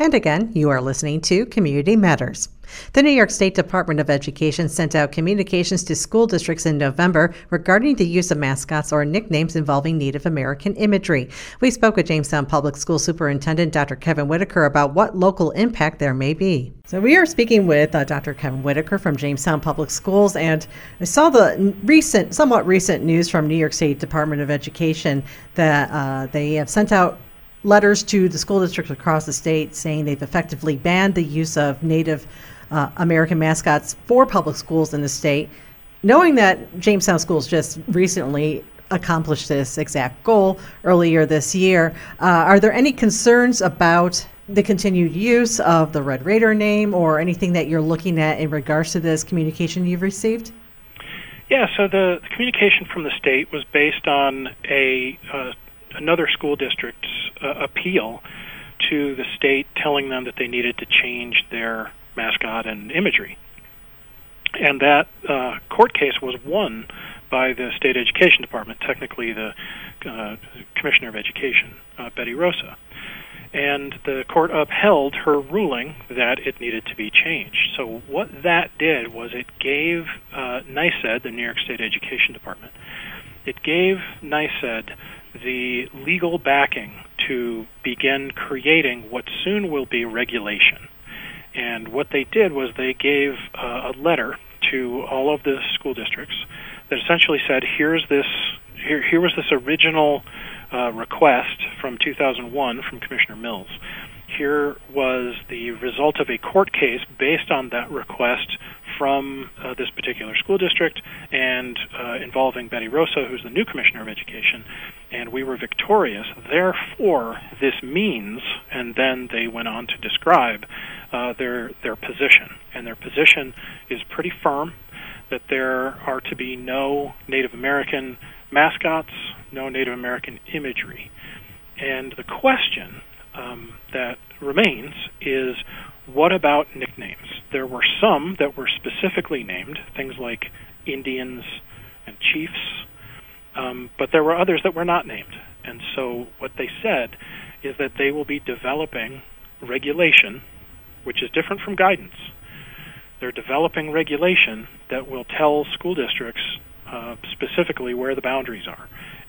And again, you are listening to Community Matters. The New York State Department of Education sent out communications to school districts in November regarding the use of mascots or nicknames involving Native American imagery. We spoke with Jamestown Public School Superintendent Dr. Kevin Whitaker about what local impact there may be. So we are speaking with uh, Dr. Kevin Whitaker from Jamestown Public Schools, and I saw the recent, somewhat recent news from New York State Department of Education that uh, they have sent out letters to the school districts across the state saying they've effectively banned the use of Native uh, American mascots for public schools in the state. Knowing that Jamestown Schools just recently accomplished this exact goal earlier this year, uh, are there any concerns about the continued use of the Red Raider name or anything that you're looking at in regards to this communication you've received? Yeah, so the, the communication from the state was based on a uh, another school district's uh, appeal to the state telling them that they needed to change their mascot and imagery. And that uh, court case was won by the state education department, technically the uh, commissioner of education, uh, Betty Rosa. And the court upheld her ruling that it needed to be changed. So what that did was it gave uh, NYSED, the New York State Education Department, it gave NYSED the legal backing to begin creating what soon will be regulation. And what they did was they gave uh, a letter to all of the school districts that essentially said, "Here's this. Here, here was this original uh, request from 2001 from Commissioner Mills. Here was the result of a court case based on that request from uh, this particular school district and uh, involving Betty Rosa, who's the new commissioner of education, and we were victorious. Therefore, this means, and then they went on to describe uh, their their position, and their position is pretty firm that there are to be no Native American mascots, no Native American imagery, and the question um, that remains is what about nicknames? There were some that were specifically named, things like Indians and Chiefs, um, but there were others that were not named. And so what they said is that they will be developing regulation, which is different from guidance. They're developing regulation that will tell school districts uh, specifically where the boundaries are.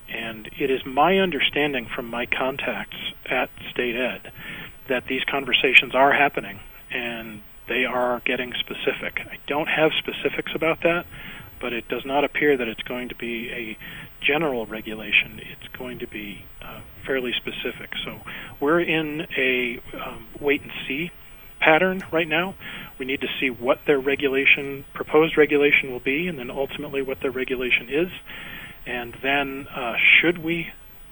And it is my understanding from my contacts at State Ed that these conversations are happening and they are getting specific. I don't have specifics about that, but it does not appear that it's going to be a general regulation. It's going to be uh, fairly specific. So we're in a um, wait and see pattern right now. We need to see what their regulation, proposed regulation, will be, and then ultimately what their regulation is. And then, uh, should we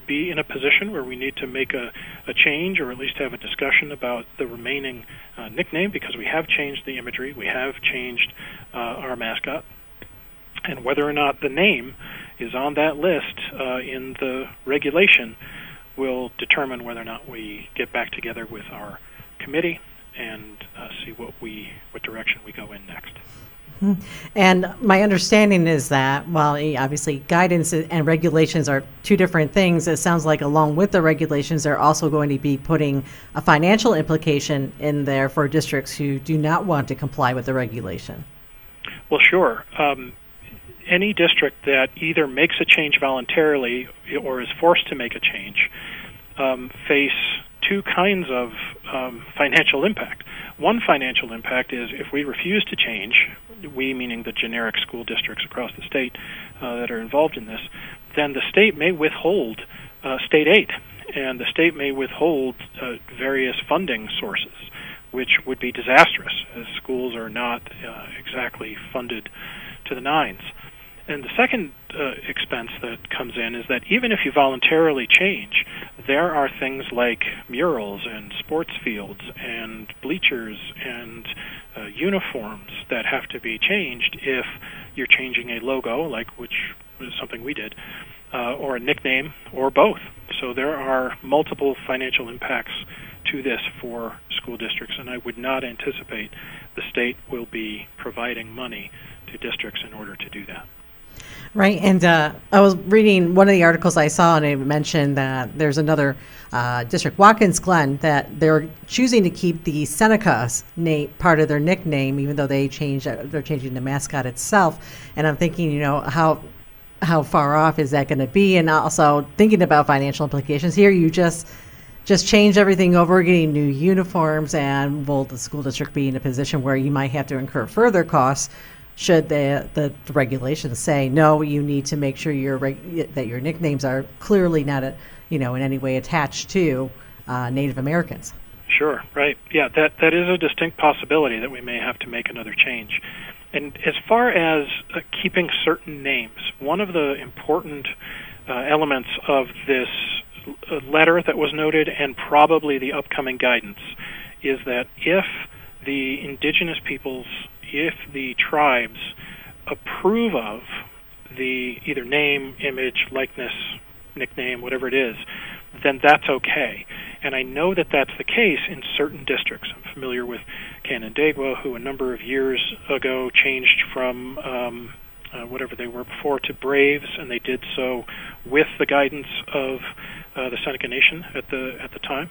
be in a position where we need to make a, a change or at least have a discussion about the remaining uh, nickname because we have changed the imagery, we have changed uh, our mascot, and whether or not the name is on that list uh, in the regulation will determine whether or not we get back together with our committee and uh, see what we what direction we go in next. Mm-hmm. And my understanding is that while obviously guidance and regulations are two different things, it sounds like along with the regulations, they're also going to be putting a financial implication in there for districts who do not want to comply with the regulation. Well, sure. Um, any district that either makes a change voluntarily or is forced to make a change um, face two kinds of um, financial impact. One financial impact is if we refuse to change, we meaning the generic school districts across the state uh, that are involved in this, then the state may withhold uh, state aid, and the state may withhold uh, various funding sources. which would be disastrous, as schools are not uh, exactly funded to the nines. And the second uh, expense that comes in is that even if you voluntarily change, there are things like murals and sports fields and bleachers and uh, uniforms that have to be changed if you're changing a logo, like which was something we did, uh, or a nickname, or both. So there are multiple financial impacts to this for school districts, and I would not anticipate the state will be providing money to districts in order to do that. Right, and uh, I was reading one of the articles I saw, and it mentioned that there's another uh, district, Watkins Glen, that they're choosing to keep the Senecas name part of their nickname, even though they changed, they're changing the mascot itself. And I'm thinking, you know, how how far off is that going to be? And also thinking about financial implications here, you just just change everything over, getting new uniforms, and will the school district be in a position where you might have to incur further costs should the, the regulations say no you need to make sure your that your nicknames are clearly not a, you know in any way attached to uh, Native Americans. Sure, right. Yeah, that that is a distinct possibility that we may have to make another change. And as far as uh, keeping certain names, one of the important uh, elements of this uh, letter that was noted and probably the upcoming guidance is that if the indigenous peoples if the tribes approve of the either name, image, likeness, nickname, whatever it is, then that's okay. And I know that that's the case in certain districts. I'm familiar with Canandaigua, who a number of years ago changed from um, uh, whatever they were before to Braves, and they did so with the guidance of uh, the Seneca Nation at the at the time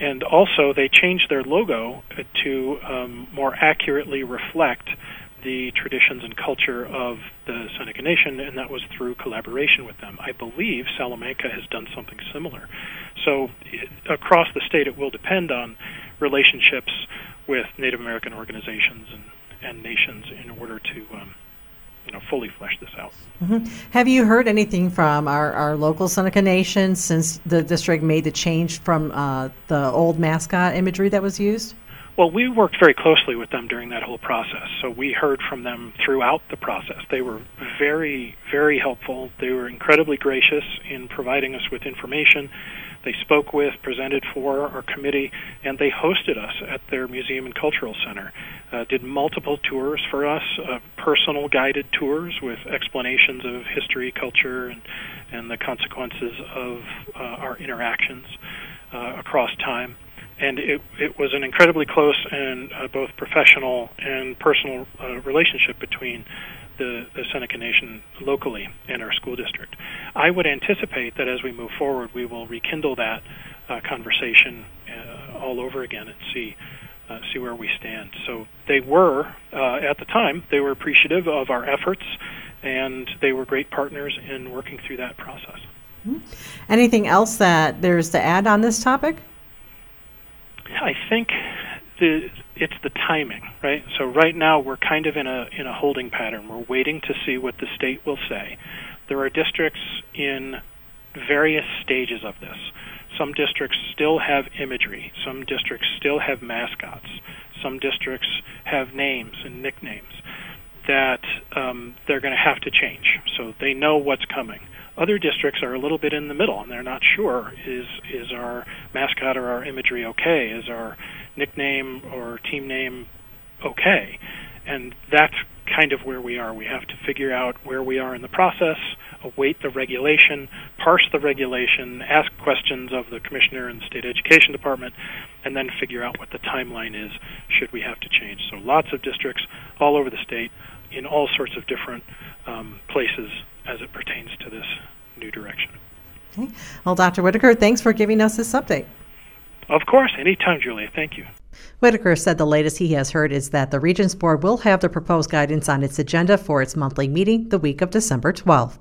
and also they changed their logo to um, more accurately reflect the traditions and culture of the Seneca Nation, and that was through collaboration with them. I believe Salamanca has done something similar. So, it, across the state, it will depend on relationships with Native American organizations and, and nations in order to um, you know fully flesh this out. Mm-hmm. Have you heard anything from our, our local Seneca Nation since the district made the change from uh, the old mascot imagery that was used? Well, we worked very closely with them during that whole process. So we heard from them throughout the process. They were very, very helpful. They were incredibly gracious in providing us with information they spoke with, presented for our committee, and they hosted us at their museum and cultural center. Uh, did multiple tours for us, uh, personal guided tours with explanations of history, culture, and, and the consequences of uh, our interactions uh, across time. And it, it was an incredibly close and uh, both professional and personal uh, relationship between the, the Seneca Nation locally in our school district. I would anticipate that as we move forward, we will rekindle that uh, conversation uh, all over again and see uh, see where we stand. So they were uh, at the time they were appreciative of our efforts, and they were great partners in working through that process. Mm-hmm. Anything else that there's to add on this topic? I think the it's the timing, right? So right now we're kind of in a in a holding pattern. We're waiting to see what the state will say. There are districts in various stages of this. Some districts still have imagery. Some districts still have mascots. Some districts have names and nicknames that um, they're going to have to change. So they know what's coming. Other districts are a little bit in the middle, and they're not sure: is is our mascot or our imagery okay? Is our nickname or team name okay? And that's kind of where we are. We have to figure out where we are in the process, await the regulation, parse the regulation, ask questions of the commissioner and the state education department, and then figure out what the timeline is should we have to change. So lots of districts all over the state in all sorts of different um, places as it pertains to this new direction. Okay. Well, Dr. Whitaker, thanks for giving us this update. Of course, anytime, Julia. Thank you. Whitaker said the latest he has heard is that the Regents Board will have the proposed guidance on its agenda for its monthly meeting the week of December 12th.